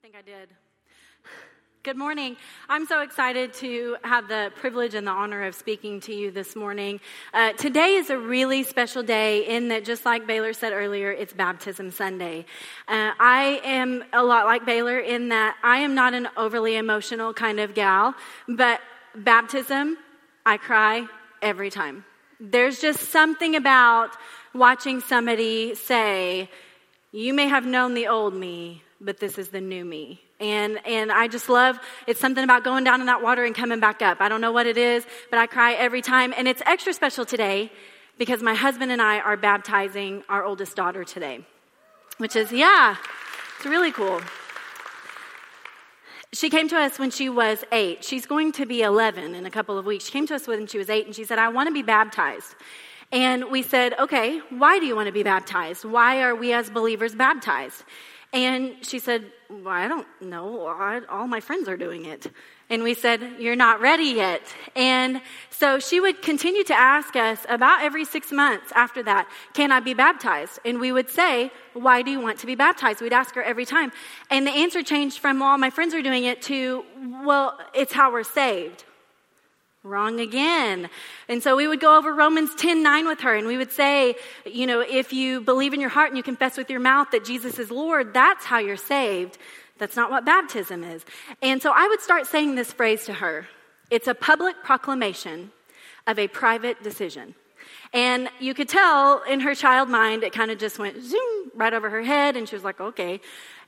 I think I did. Good morning. I'm so excited to have the privilege and the honor of speaking to you this morning. Uh, today is a really special day in that, just like Baylor said earlier, it's Baptism Sunday. Uh, I am a lot like Baylor in that I am not an overly emotional kind of gal, but baptism, I cry every time. There's just something about watching somebody say, You may have known the old me, but this is the new me. And, and I just love, it's something about going down in that water and coming back up. I don't know what it is, but I cry every time. And it's extra special today because my husband and I are baptizing our oldest daughter today, which is, yeah, it's really cool. She came to us when she was eight. She's going to be 11 in a couple of weeks. She came to us when she was eight and she said, I want to be baptized. And we said, okay, why do you want to be baptized? Why are we as believers baptized? And she said, well, I don't know. all my friends are doing it. And we said, You're not ready yet. And so she would continue to ask us about every six months after that, Can I be baptized? And we would say, Why do you want to be baptized? We'd ask her every time. And the answer changed from, Well, my friends are doing it to, Well, it's how we're saved. Wrong again. And so we would go over Romans 10 9 with her, and we would say, you know, if you believe in your heart and you confess with your mouth that Jesus is Lord, that's how you're saved. That's not what baptism is. And so I would start saying this phrase to her it's a public proclamation of a private decision. And you could tell in her child mind, it kind of just went zoom right over her head, and she was like, okay.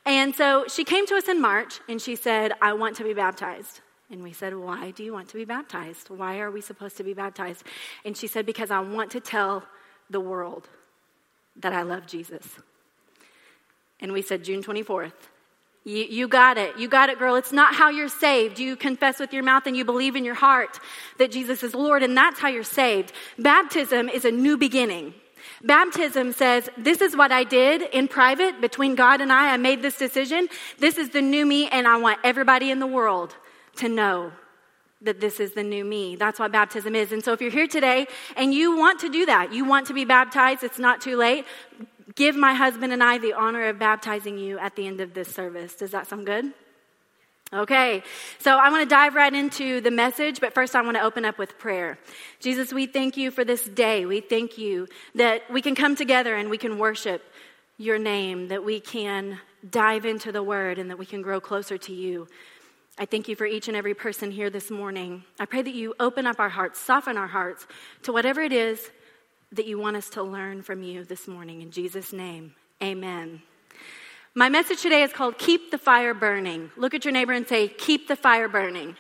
And so she came to us in March and she said, I want to be baptized. And we said, Why do you want to be baptized? Why are we supposed to be baptized? And she said, Because I want to tell the world that I love Jesus. And we said, June 24th. You, got it. You got it, girl. It's not how you're saved. You confess with your mouth and you believe in your heart that Jesus is Lord, and that's how you're saved. Baptism is a new beginning. Baptism says, This is what I did in private between God and I. I made this decision. This is the new me, and I want everybody in the world to know that this is the new me. That's what baptism is. And so if you're here today and you want to do that, you want to be baptized, it's not too late. Give my husband and I the honor of baptizing you at the end of this service. Does that sound good? Okay, so I want to dive right into the message, but first I want to open up with prayer. Jesus, we thank you for this day. We thank you that we can come together and we can worship your name, that we can dive into the word, and that we can grow closer to you. I thank you for each and every person here this morning. I pray that you open up our hearts, soften our hearts to whatever it is that you want us to learn from you this morning. In Jesus' name, amen. My message today is called Keep the Fire Burning. Look at your neighbor and say, Keep the fire burning.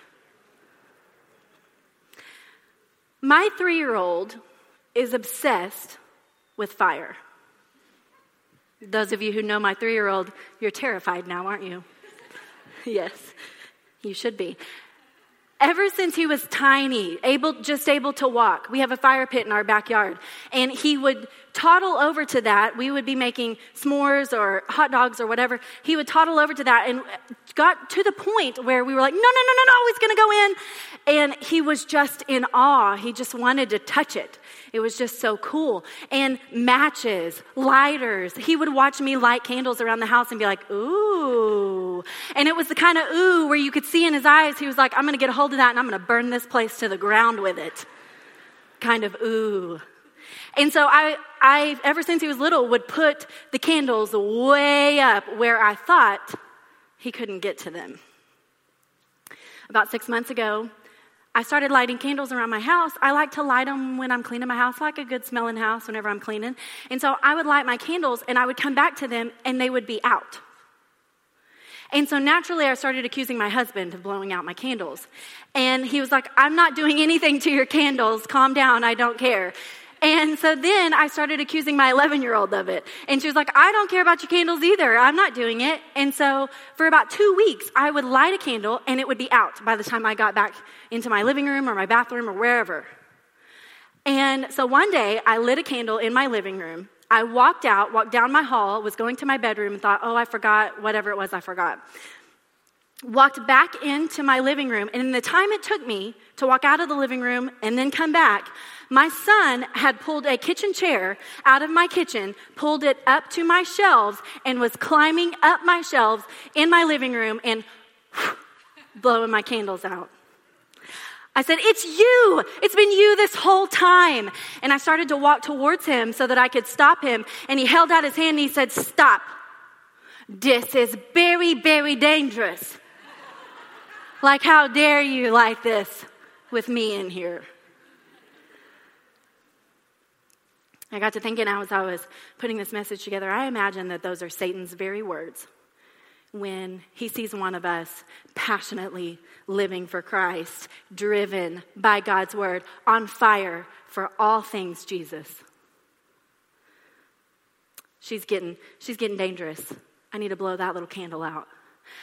My three year old is obsessed with fire. Those of you who know my three year old, you're terrified now, aren't you? yes. You should be. Ever since he was tiny, able, just able to walk, we have a fire pit in our backyard. And he would toddle over to that. We would be making s'mores or hot dogs or whatever. He would toddle over to that and got to the point where we were like, no, no, no, no, no, he's going to go in. And he was just in awe. He just wanted to touch it. It was just so cool. And matches, lighters. He would watch me light candles around the house and be like, ooh. And it was the kind of ooh where you could see in his eyes, he was like, I'm going to get a hold of that and I'm going to burn this place to the ground with it. Kind of ooh. And so I, I, ever since he was little, would put the candles way up where I thought he couldn't get to them. About six months ago, I started lighting candles around my house. I like to light them when I'm cleaning my house, I like a good smelling house whenever I'm cleaning. And so I would light my candles and I would come back to them and they would be out. And so naturally, I started accusing my husband of blowing out my candles. And he was like, I'm not doing anything to your candles. Calm down. I don't care. And so then I started accusing my 11 year old of it. And she was like, I don't care about your candles either. I'm not doing it. And so for about two weeks, I would light a candle and it would be out by the time I got back into my living room or my bathroom or wherever. And so one day I lit a candle in my living room. I walked out, walked down my hall, was going to my bedroom and thought, oh, I forgot whatever it was I forgot. walked back into my living room, and in the time it took me to walk out of the living room and then come back, my son had pulled a kitchen chair out of my kitchen, pulled it up to my shelves, and was climbing up my shelves in my living room and blowing my candles out. I said, It's you. It's been you this whole time. And I started to walk towards him so that I could stop him. And he held out his hand and he said, Stop. This is very, very dangerous. like, how dare you like this with me in here? I got to thinking as I was putting this message together, I imagine that those are Satan's very words when he sees one of us passionately living for Christ, driven by God's word, on fire for all things Jesus. She's getting, she's getting dangerous. I need to blow that little candle out.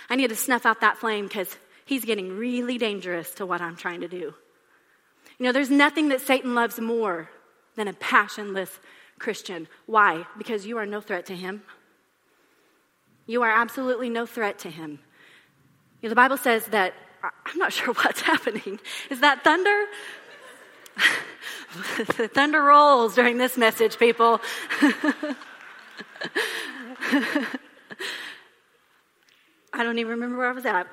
I need to snuff out that flame because he's getting really dangerous to what I'm trying to do. You know, there's nothing that Satan loves more than a passionless Christian. Why? Because you are no threat to him. You are absolutely no threat to him. You know, the Bible says that, I'm not sure what's happening. Is that thunder? the thunder rolls during this message, people. I don't even remember where I was at.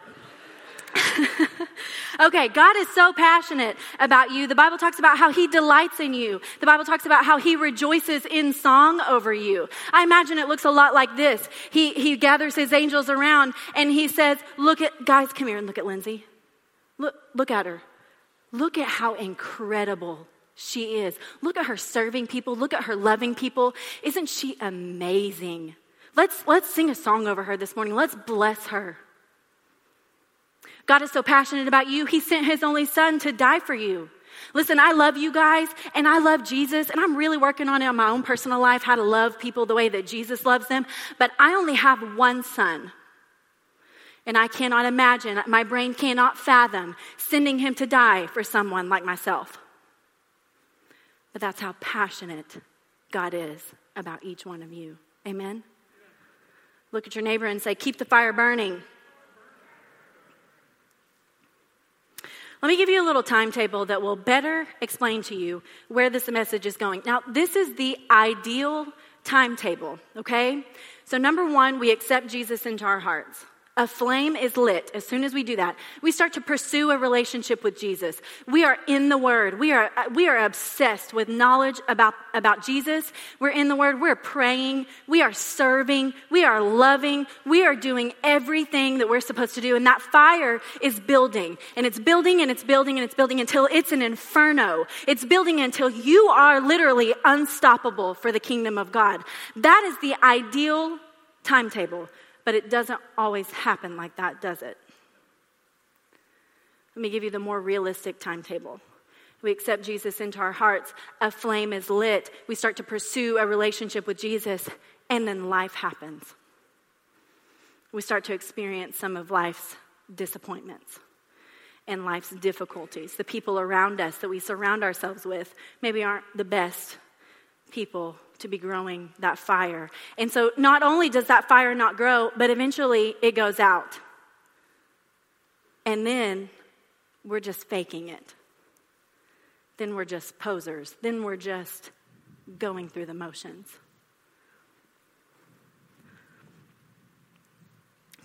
okay, God is so passionate about you. The Bible talks about how He delights in you. The Bible talks about how He rejoices in song over you. I imagine it looks a lot like this. He, he gathers His angels around and He says, Look at, guys, come here and look at Lindsay. Look, look at her. Look at how incredible she is. Look at her serving people. Look at her loving people. Isn't she amazing? Let's, let's sing a song over her this morning. Let's bless her. God is so passionate about you, He sent His only Son to die for you. Listen, I love you guys and I love Jesus, and I'm really working on it in my own personal life how to love people the way that Jesus loves them. But I only have one son. And I cannot imagine, my brain cannot fathom sending him to die for someone like myself. But that's how passionate God is about each one of you. Amen? Look at your neighbor and say, Keep the fire burning. Let me give you a little timetable that will better explain to you where this message is going. Now, this is the ideal timetable, okay? So, number one, we accept Jesus into our hearts. A flame is lit. As soon as we do that, we start to pursue a relationship with Jesus. We are in the Word. We are, uh, we are obsessed with knowledge about, about Jesus. We're in the Word. We're praying. We are serving. We are loving. We are doing everything that we're supposed to do. And that fire is building. And it's building and it's building and it's building until it's an inferno. It's building until you are literally unstoppable for the kingdom of God. That is the ideal timetable but it doesn't always happen like that, does it? Let me give you the more realistic timetable. We accept Jesus into our hearts, a flame is lit, we start to pursue a relationship with Jesus, and then life happens. We start to experience some of life's disappointments and life's difficulties. The people around us that we surround ourselves with maybe aren't the best people to be growing that fire. And so not only does that fire not grow, but eventually it goes out. And then we're just faking it. Then we're just posers. Then we're just going through the motions.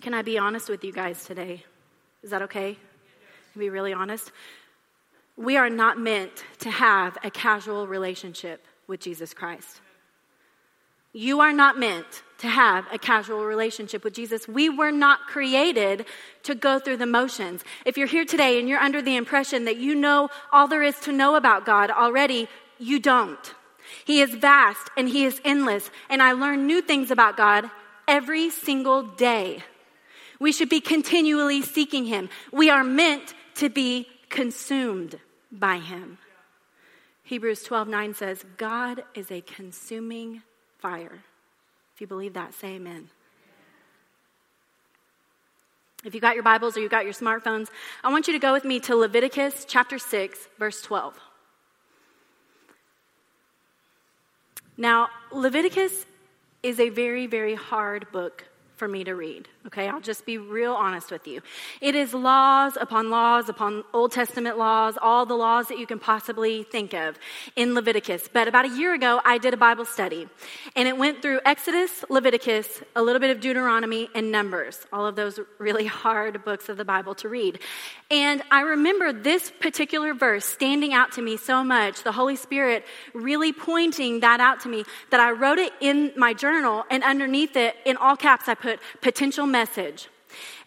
Can I be honest with you guys today? Is that okay? To be really honest? We are not meant to have a casual relationship with Jesus Christ. You are not meant to have a casual relationship with Jesus. We were not created to go through the motions. If you're here today and you're under the impression that you know all there is to know about God already, you don't. He is vast and He is endless, and I learn new things about God every single day. We should be continually seeking Him. We are meant to be consumed by Him. Hebrews 12 9 says, God is a consuming fire. If you believe that, say amen. If you got your Bibles or you got your smartphones, I want you to go with me to Leviticus chapter 6, verse 12. Now, Leviticus is a very, very hard book for me to read. Okay, I'll just be real honest with you. It is laws upon laws upon Old Testament laws, all the laws that you can possibly think of in Leviticus. But about a year ago, I did a Bible study, and it went through Exodus, Leviticus, a little bit of Deuteronomy, and Numbers, all of those really hard books of the Bible to read. And I remember this particular verse standing out to me so much, the Holy Spirit really pointing that out to me, that I wrote it in my journal, and underneath it, in all caps, I potential message.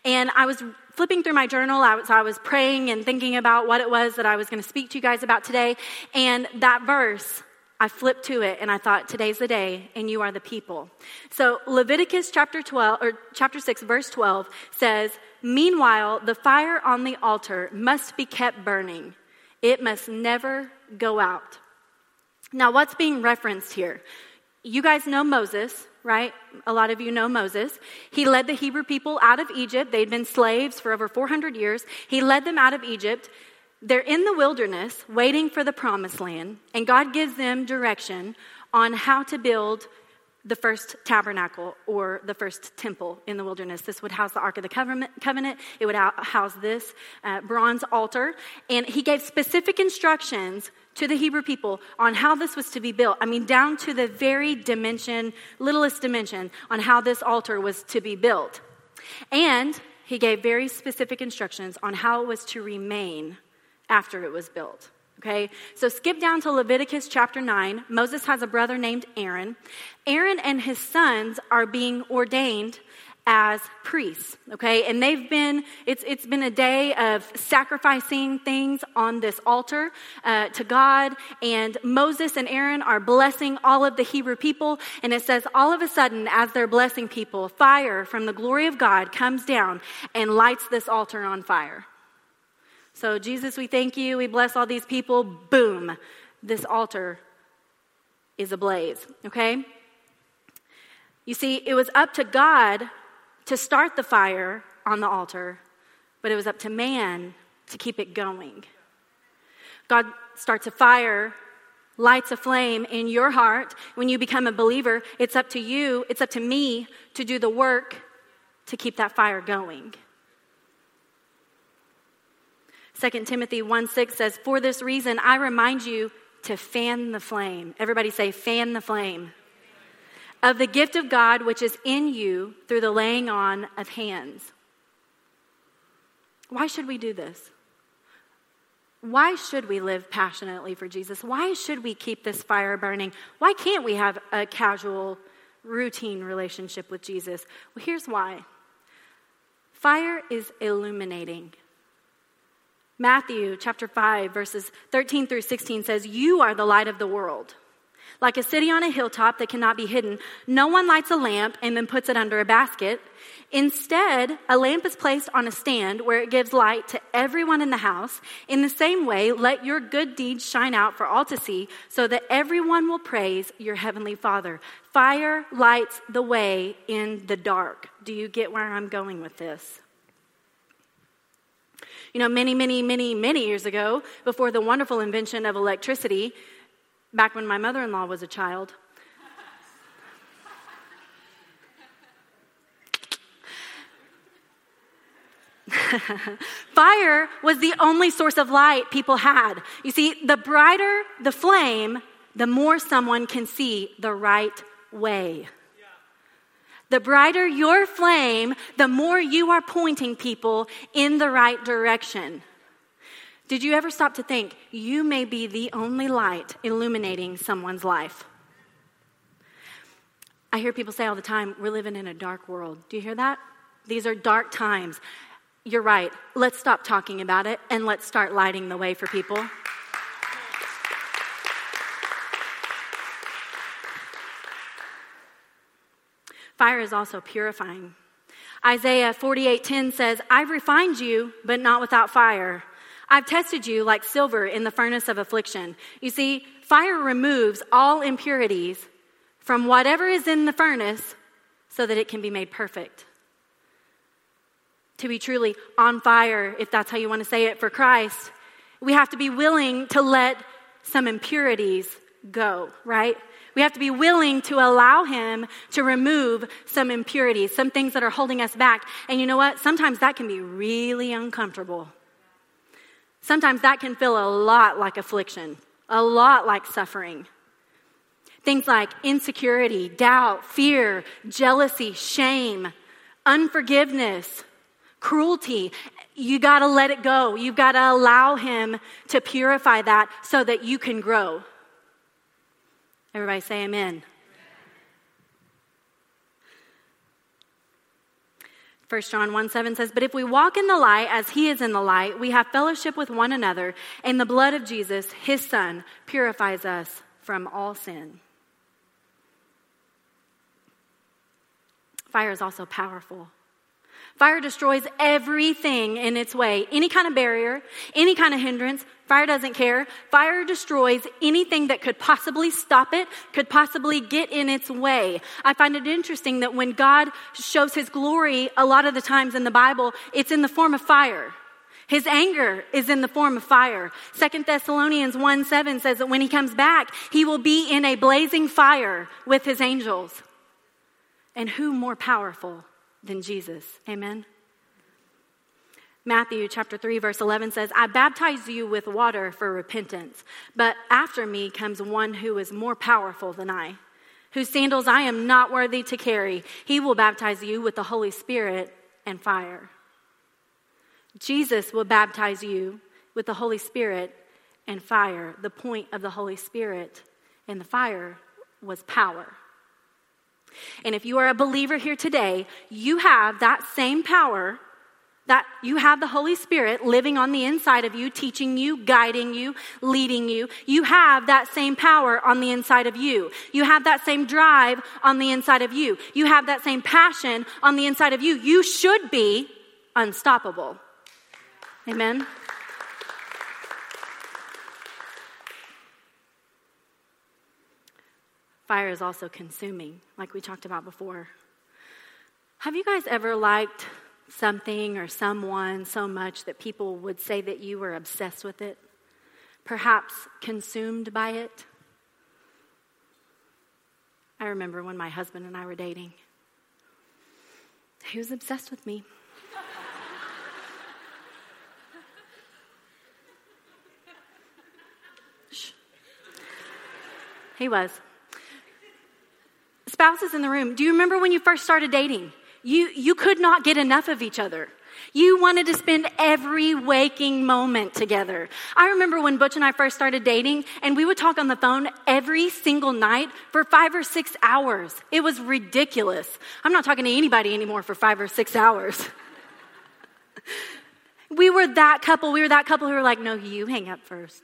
And I was flipping through my journal. I was, I was praying and thinking about what it was that I was going to speak to you guys about today. And that verse, I flipped to it and I thought, today's the day and you are the people. So Leviticus chapter 12 or chapter 6 verse 12 says, "Meanwhile, the fire on the altar must be kept burning. It must never go out." Now, what's being referenced here? You guys know Moses, right? A lot of you know Moses. He led the Hebrew people out of Egypt. They'd been slaves for over 400 years. He led them out of Egypt. They're in the wilderness waiting for the promised land, and God gives them direction on how to build the first tabernacle or the first temple in the wilderness. This would house the Ark of the Covenant. It would house this uh, bronze altar. And he gave specific instructions to the Hebrew people on how this was to be built. I mean, down to the very dimension, littlest dimension, on how this altar was to be built. And he gave very specific instructions on how it was to remain after it was built. Okay, so skip down to Leviticus chapter 9. Moses has a brother named Aaron. Aaron and his sons are being ordained as priests, okay? And they've been, it's, it's been a day of sacrificing things on this altar uh, to God. And Moses and Aaron are blessing all of the Hebrew people. And it says, all of a sudden, as they're blessing people, fire from the glory of God comes down and lights this altar on fire. So, Jesus, we thank you. We bless all these people. Boom, this altar is ablaze, okay? You see, it was up to God to start the fire on the altar, but it was up to man to keep it going. God starts a fire, lights a flame in your heart. When you become a believer, it's up to you, it's up to me to do the work to keep that fire going. 2 Timothy 1 6 says, For this reason, I remind you to fan the flame. Everybody say, fan the flame of the gift of God which is in you through the laying on of hands. Why should we do this? Why should we live passionately for Jesus? Why should we keep this fire burning? Why can't we have a casual, routine relationship with Jesus? Well, here's why fire is illuminating. Matthew chapter 5, verses 13 through 16 says, You are the light of the world. Like a city on a hilltop that cannot be hidden, no one lights a lamp and then puts it under a basket. Instead, a lamp is placed on a stand where it gives light to everyone in the house. In the same way, let your good deeds shine out for all to see, so that everyone will praise your heavenly Father. Fire lights the way in the dark. Do you get where I'm going with this? You know, many, many, many, many years ago, before the wonderful invention of electricity, back when my mother in law was a child. Fire was the only source of light people had. You see, the brighter the flame, the more someone can see the right way. The brighter your flame, the more you are pointing people in the right direction. Did you ever stop to think you may be the only light illuminating someone's life? I hear people say all the time, we're living in a dark world. Do you hear that? These are dark times. You're right. Let's stop talking about it and let's start lighting the way for people. Fire is also purifying. Isaiah 48:10 says, "I've refined you, but not without fire." I've tested you like silver in the furnace of affliction. You see, fire removes all impurities from whatever is in the furnace so that it can be made perfect. To be truly on fire, if that's how you want to say it, for Christ, we have to be willing to let some impurities go, right? We have to be willing to allow Him to remove some impurities, some things that are holding us back. And you know what? Sometimes that can be really uncomfortable. Sometimes that can feel a lot like affliction, a lot like suffering. Things like insecurity, doubt, fear, jealousy, shame, unforgiveness, cruelty. You got to let it go. You've got to allow Him to purify that so that you can grow. Everybody say amen. 1 John 1 7 says, But if we walk in the light as he is in the light, we have fellowship with one another, and the blood of Jesus, his son, purifies us from all sin. Fire is also powerful. Fire destroys everything in its way. Any kind of barrier, any kind of hindrance, fire doesn't care. Fire destroys anything that could possibly stop it, could possibly get in its way. I find it interesting that when God shows his glory, a lot of the times in the Bible, it's in the form of fire. His anger is in the form of fire. Second Thessalonians 1 7 says that when he comes back, he will be in a blazing fire with his angels. And who more powerful than Jesus? Amen. Matthew chapter 3 verse 11 says, "I baptize you with water for repentance, but after me comes one who is more powerful than I, whose sandals I am not worthy to carry. He will baptize you with the Holy Spirit and fire." Jesus will baptize you with the Holy Spirit and fire. The point of the Holy Spirit and the fire was power. And if you are a believer here today, you have that same power that you have the Holy Spirit living on the inside of you, teaching you, guiding you, leading you. You have that same power on the inside of you. You have that same drive on the inside of you. You have that same passion on the inside of you. You should be unstoppable. Amen. Fire is also consuming, like we talked about before. Have you guys ever liked something or someone so much that people would say that you were obsessed with it? Perhaps consumed by it? I remember when my husband and I were dating, he was obsessed with me. He was spouses in the room, do you remember when you first started dating? You, you could not get enough of each other. You wanted to spend every waking moment together. I remember when Butch and I first started dating, and we would talk on the phone every single night for five or six hours. It was ridiculous. I'm not talking to anybody anymore for five or six hours. we were that couple. We were that couple who were like, no, you hang up first.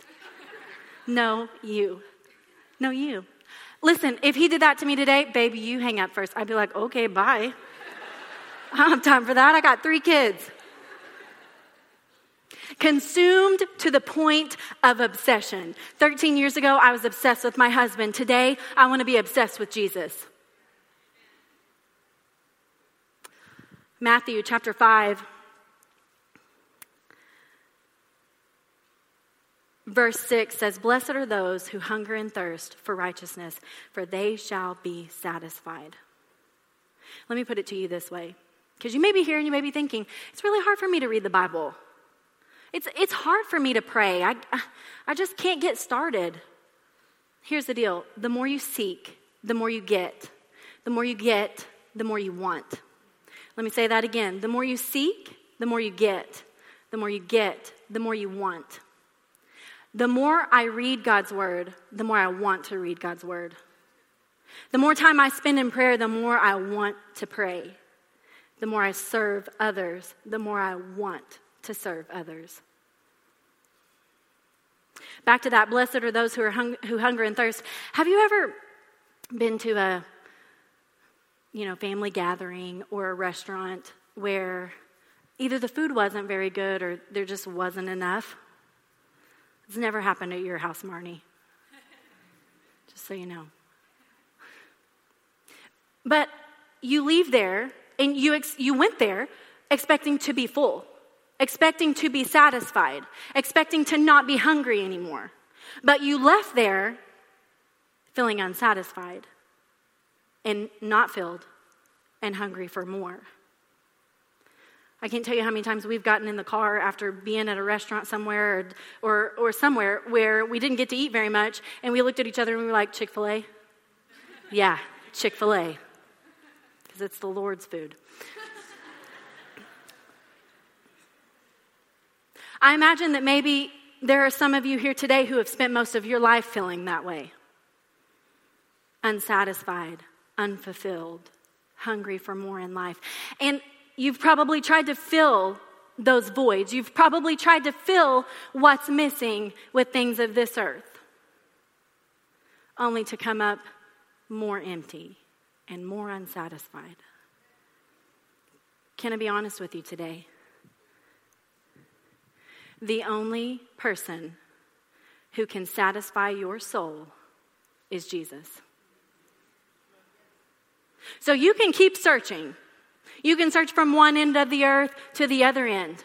No, you. No, you. Listen, if he did that to me today, baby, you hang up first. I'd be like, okay, bye. I don't have time for that. I got three kids. Consumed to the point of obsession. 13 years ago, I was obsessed with my husband. Today, I want to be obsessed with Jesus. Matthew chapter 5, Verse 6 says, Blessed are those who hunger and thirst for righteousness, for they shall be satisfied. Let me put it to you this way, because you may be here and you may be thinking, it's really hard for me to read the Bible. It's, it's hard for me to pray. I, I just can't get started. Here's the deal the more you seek, the more you get. The more you get, the more you want. Let me say that again. The more you seek, the more you get. The more you get, the more you want. The more I read God's word, the more I want to read God's word. The more time I spend in prayer, the more I want to pray. The more I serve others, the more I want to serve others. Back to that, blessed are those who, are hung, who hunger and thirst. Have you ever been to a you know, family gathering or a restaurant where either the food wasn't very good or there just wasn't enough? It's never happened at your house, Marnie. Just so you know. But you leave there and you, ex- you went there expecting to be full, expecting to be satisfied, expecting to not be hungry anymore. But you left there feeling unsatisfied and not filled and hungry for more. I can't tell you how many times we've gotten in the car after being at a restaurant somewhere or, or, or somewhere where we didn't get to eat very much, and we looked at each other and we were like, Chick fil A? yeah, Chick fil A, because it's the Lord's food. I imagine that maybe there are some of you here today who have spent most of your life feeling that way unsatisfied, unfulfilled, hungry for more in life. And you've probably tried to fill those voids. You've probably tried to fill what's missing with things of this earth, only to come up more empty and more unsatisfied. Can I be honest with you today? The only person who can satisfy your soul is Jesus. So you can keep searching. You can search from one end of the earth to the other end.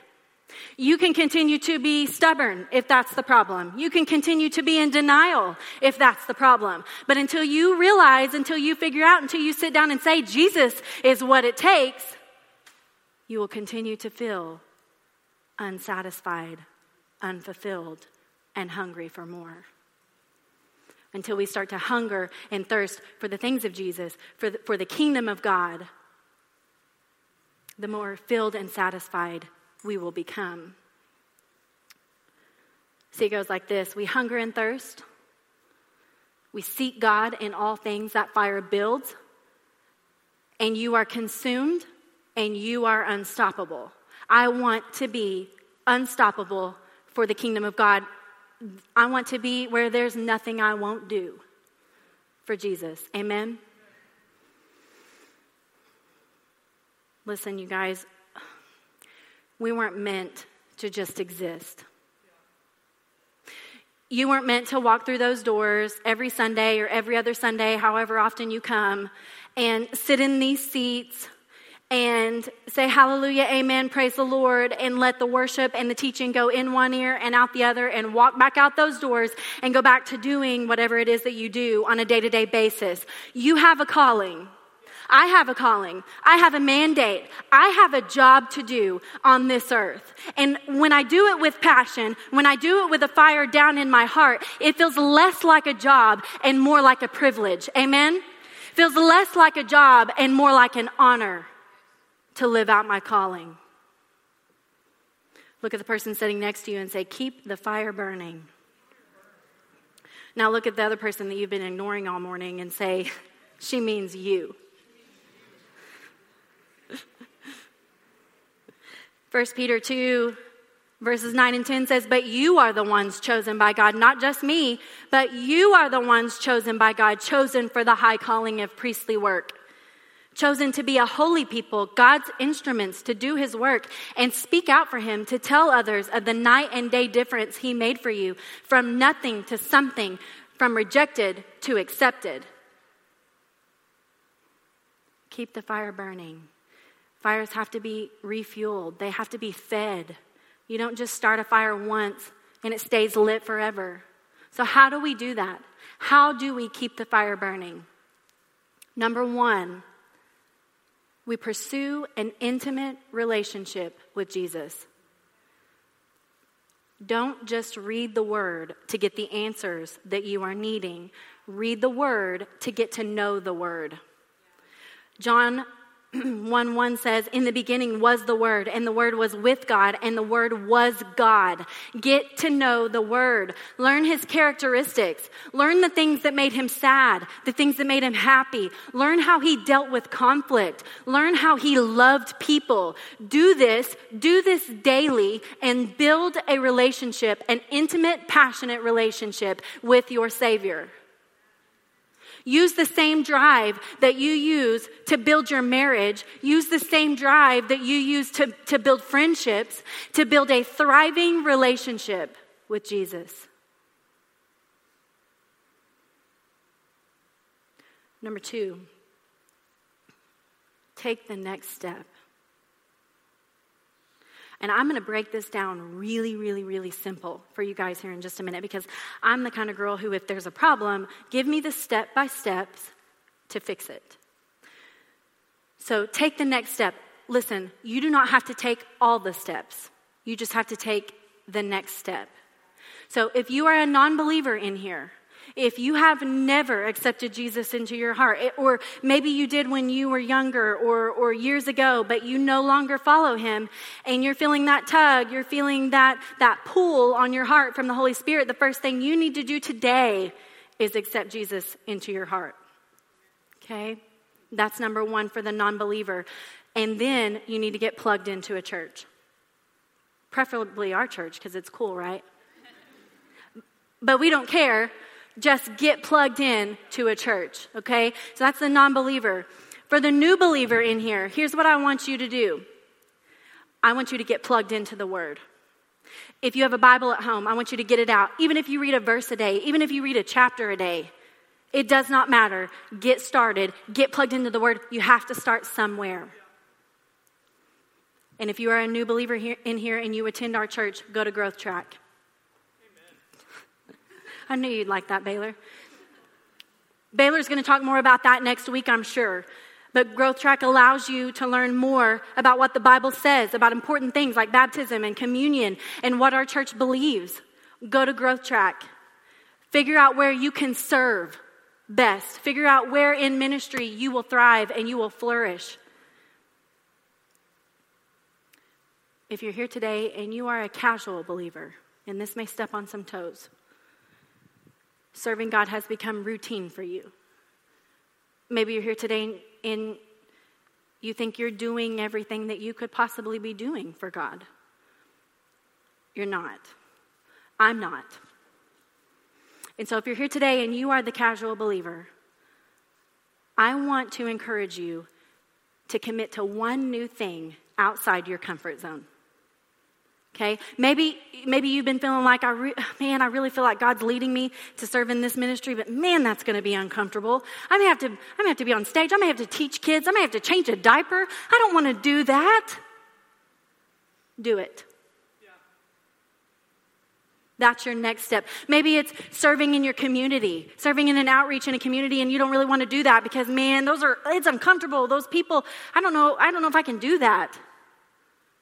You can continue to be stubborn if that's the problem. You can continue to be in denial if that's the problem. But until you realize, until you figure out, until you sit down and say, Jesus is what it takes, you will continue to feel unsatisfied, unfulfilled, and hungry for more until we start to hunger and thirst for the things of Jesus, for the, for the kingdom of God, the more filled and satisfied we will become. See, it goes like this We hunger and thirst. We seek God in all things. That fire builds, and you are consumed, and you are unstoppable. I want to be unstoppable for the kingdom of God I want to be where there's nothing I won't do for Jesus. Amen? Listen, you guys, we weren't meant to just exist. You weren't meant to walk through those doors every Sunday or every other Sunday, however often you come, and sit in these seats and say hallelujah, amen, praise the Lord, and let the worship and the teaching go in one ear and out the other, and walk back out those doors and go back to doing whatever it is that you do on a day to day basis. You have a calling. I have a calling. I have a mandate. I have a job to do on this earth. And when I do it with passion, when I do it with a fire down in my heart, it feels less like a job and more like a privilege. Amen? Feels less like a job and more like an honor to live out my calling. Look at the person sitting next to you and say, Keep the fire burning. Now look at the other person that you've been ignoring all morning and say, She means you. 1 Peter 2, verses 9 and 10 says, But you are the ones chosen by God, not just me, but you are the ones chosen by God, chosen for the high calling of priestly work chosen to be a holy people, God's instruments to do his work and speak out for him, to tell others of the night and day difference he made for you, from nothing to something, from rejected to accepted. Keep the fire burning. Fires have to be refueled, they have to be fed. You don't just start a fire once and it stays lit forever. So, how do we do that? How do we keep the fire burning? Number one, we pursue an intimate relationship with Jesus. Don't just read the word to get the answers that you are needing. Read the word to get to know the word. John 1 1 says, In the beginning was the Word, and the Word was with God, and the Word was God. Get to know the Word. Learn His characteristics. Learn the things that made Him sad, the things that made Him happy. Learn how He dealt with conflict. Learn how He loved people. Do this, do this daily, and build a relationship, an intimate, passionate relationship with your Savior. Use the same drive that you use to build your marriage. Use the same drive that you use to, to build friendships, to build a thriving relationship with Jesus. Number two, take the next step. And I'm going to break this down really, really, really simple for you guys here in just a minute because I'm the kind of girl who, if there's a problem, give me the step by steps to fix it. So take the next step. Listen, you do not have to take all the steps, you just have to take the next step. So if you are a non believer in here, if you have never accepted Jesus into your heart, or maybe you did when you were younger or, or years ago, but you no longer follow him, and you're feeling that tug, you're feeling that, that pull on your heart from the Holy Spirit, the first thing you need to do today is accept Jesus into your heart. Okay? That's number one for the non believer. And then you need to get plugged into a church. Preferably our church, because it's cool, right? But we don't care just get plugged in to a church, okay? So that's the non believer. For the new believer in here, here's what I want you to do I want you to get plugged into the Word. If you have a Bible at home, I want you to get it out. Even if you read a verse a day, even if you read a chapter a day, it does not matter. Get started, get plugged into the Word. You have to start somewhere. And if you are a new believer here, in here and you attend our church, go to Growth Track. I knew you'd like that, Baylor. Baylor's going to talk more about that next week, I'm sure. But Growth Track allows you to learn more about what the Bible says, about important things like baptism and communion and what our church believes. Go to Growth Track. Figure out where you can serve best. Figure out where in ministry you will thrive and you will flourish. If you're here today and you are a casual believer, and this may step on some toes, serving God has become routine for you. Maybe you're here today and you think you're doing everything that you could possibly be doing for God. You're not. I'm not. And so, if you're here today and you are the casual believer, I want to encourage you to commit to one new thing outside your comfort zone. Okay, maybe maybe you've been feeling like I re- man, I really feel like God's leading me to serve in this ministry, but man, that's going to be uncomfortable. I may have to I may have to be on stage. I may have to teach kids. I may have to change a diaper. I don't want to do that. Do it. That's your next step. Maybe it's serving in your community, serving in an outreach in a community, and you don't really want to do that because, man, those are, it's uncomfortable. Those people, I don't know, I don't know if I can do that.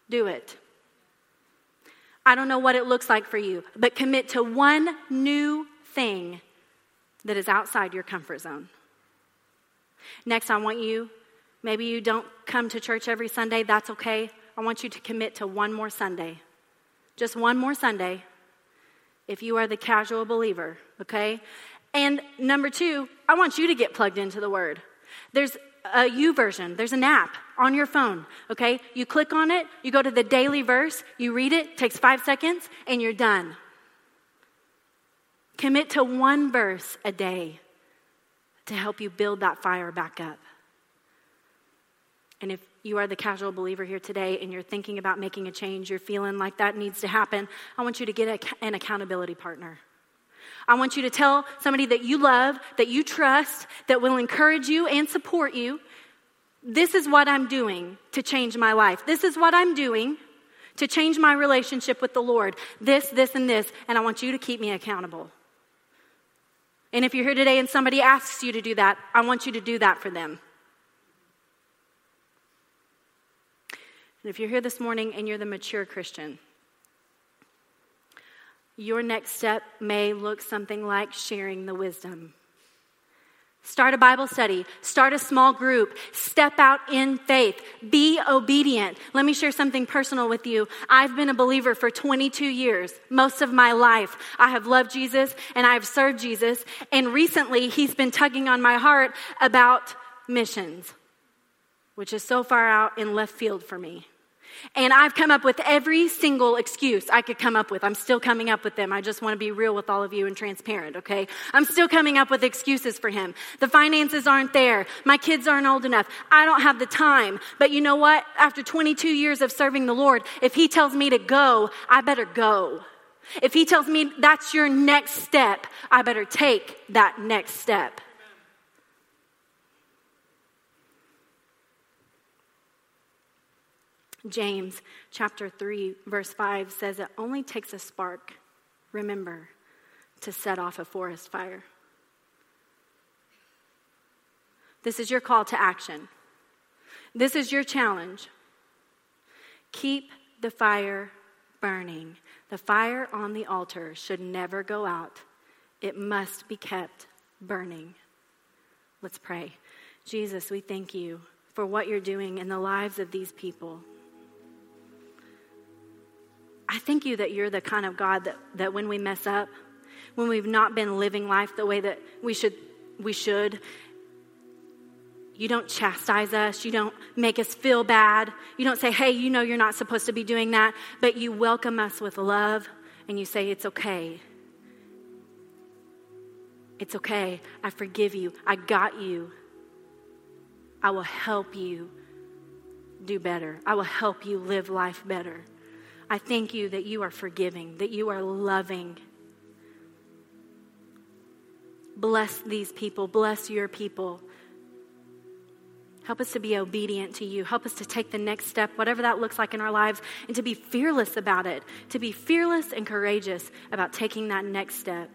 Do it. I don't know what it looks like for you, but commit to one new thing that is outside your comfort zone. Next, I want you, maybe you don't come to church every Sunday, that's okay. I want you to commit to one more Sunday. Just one more Sunday if you are the casual believer, okay? And number two, I want you to get plugged into the Word. There's a YouVersion. There's an app on your phone, okay? You click on it, you go to the daily verse, you read it, takes five seconds, and you're done. Commit to one verse a day to help you build that fire back up. And if you are the casual believer here today and you're thinking about making a change, you're feeling like that needs to happen, I want you to get an accountability partner. I want you to tell somebody that you love, that you trust, that will encourage you and support you. This is what I'm doing to change my life. This is what I'm doing to change my relationship with the Lord. This, this, and this. And I want you to keep me accountable. And if you're here today and somebody asks you to do that, I want you to do that for them. And if you're here this morning and you're the mature Christian, your next step may look something like sharing the wisdom. Start a Bible study. Start a small group. Step out in faith. Be obedient. Let me share something personal with you. I've been a believer for 22 years, most of my life. I have loved Jesus and I have served Jesus. And recently, he's been tugging on my heart about missions, which is so far out in left field for me. And I've come up with every single excuse I could come up with. I'm still coming up with them. I just want to be real with all of you and transparent, okay? I'm still coming up with excuses for him. The finances aren't there. My kids aren't old enough. I don't have the time. But you know what? After 22 years of serving the Lord, if he tells me to go, I better go. If he tells me that's your next step, I better take that next step. James chapter 3, verse 5 says it only takes a spark, remember, to set off a forest fire. This is your call to action. This is your challenge. Keep the fire burning. The fire on the altar should never go out, it must be kept burning. Let's pray. Jesus, we thank you for what you're doing in the lives of these people. I thank you that you're the kind of God that, that when we mess up, when we've not been living life the way that we should, we should, you don't chastise us. You don't make us feel bad. You don't say, hey, you know you're not supposed to be doing that. But you welcome us with love and you say, it's okay. It's okay. I forgive you. I got you. I will help you do better. I will help you live life better. I thank you that you are forgiving, that you are loving. Bless these people. Bless your people. Help us to be obedient to you. Help us to take the next step, whatever that looks like in our lives, and to be fearless about it, to be fearless and courageous about taking that next step.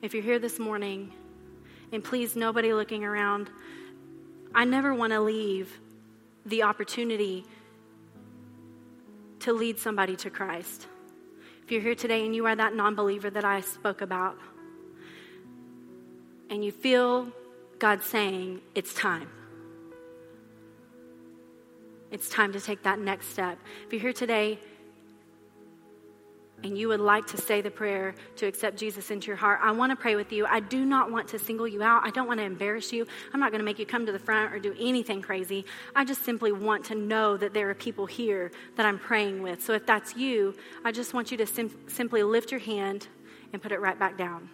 If you're here this morning, and please, nobody looking around, I never want to leave the opportunity to lead somebody to Christ. If you're here today and you are that non believer that I spoke about, and you feel God saying, It's time. It's time to take that next step. If you're here today and you would like to say the prayer to accept Jesus into your heart, I want to pray with you. I do not want to single you out. I don't want to embarrass you. I'm not going to make you come to the front or do anything crazy. I just simply want to know that there are people here that I'm praying with. So if that's you, I just want you to sim- simply lift your hand and put it right back down.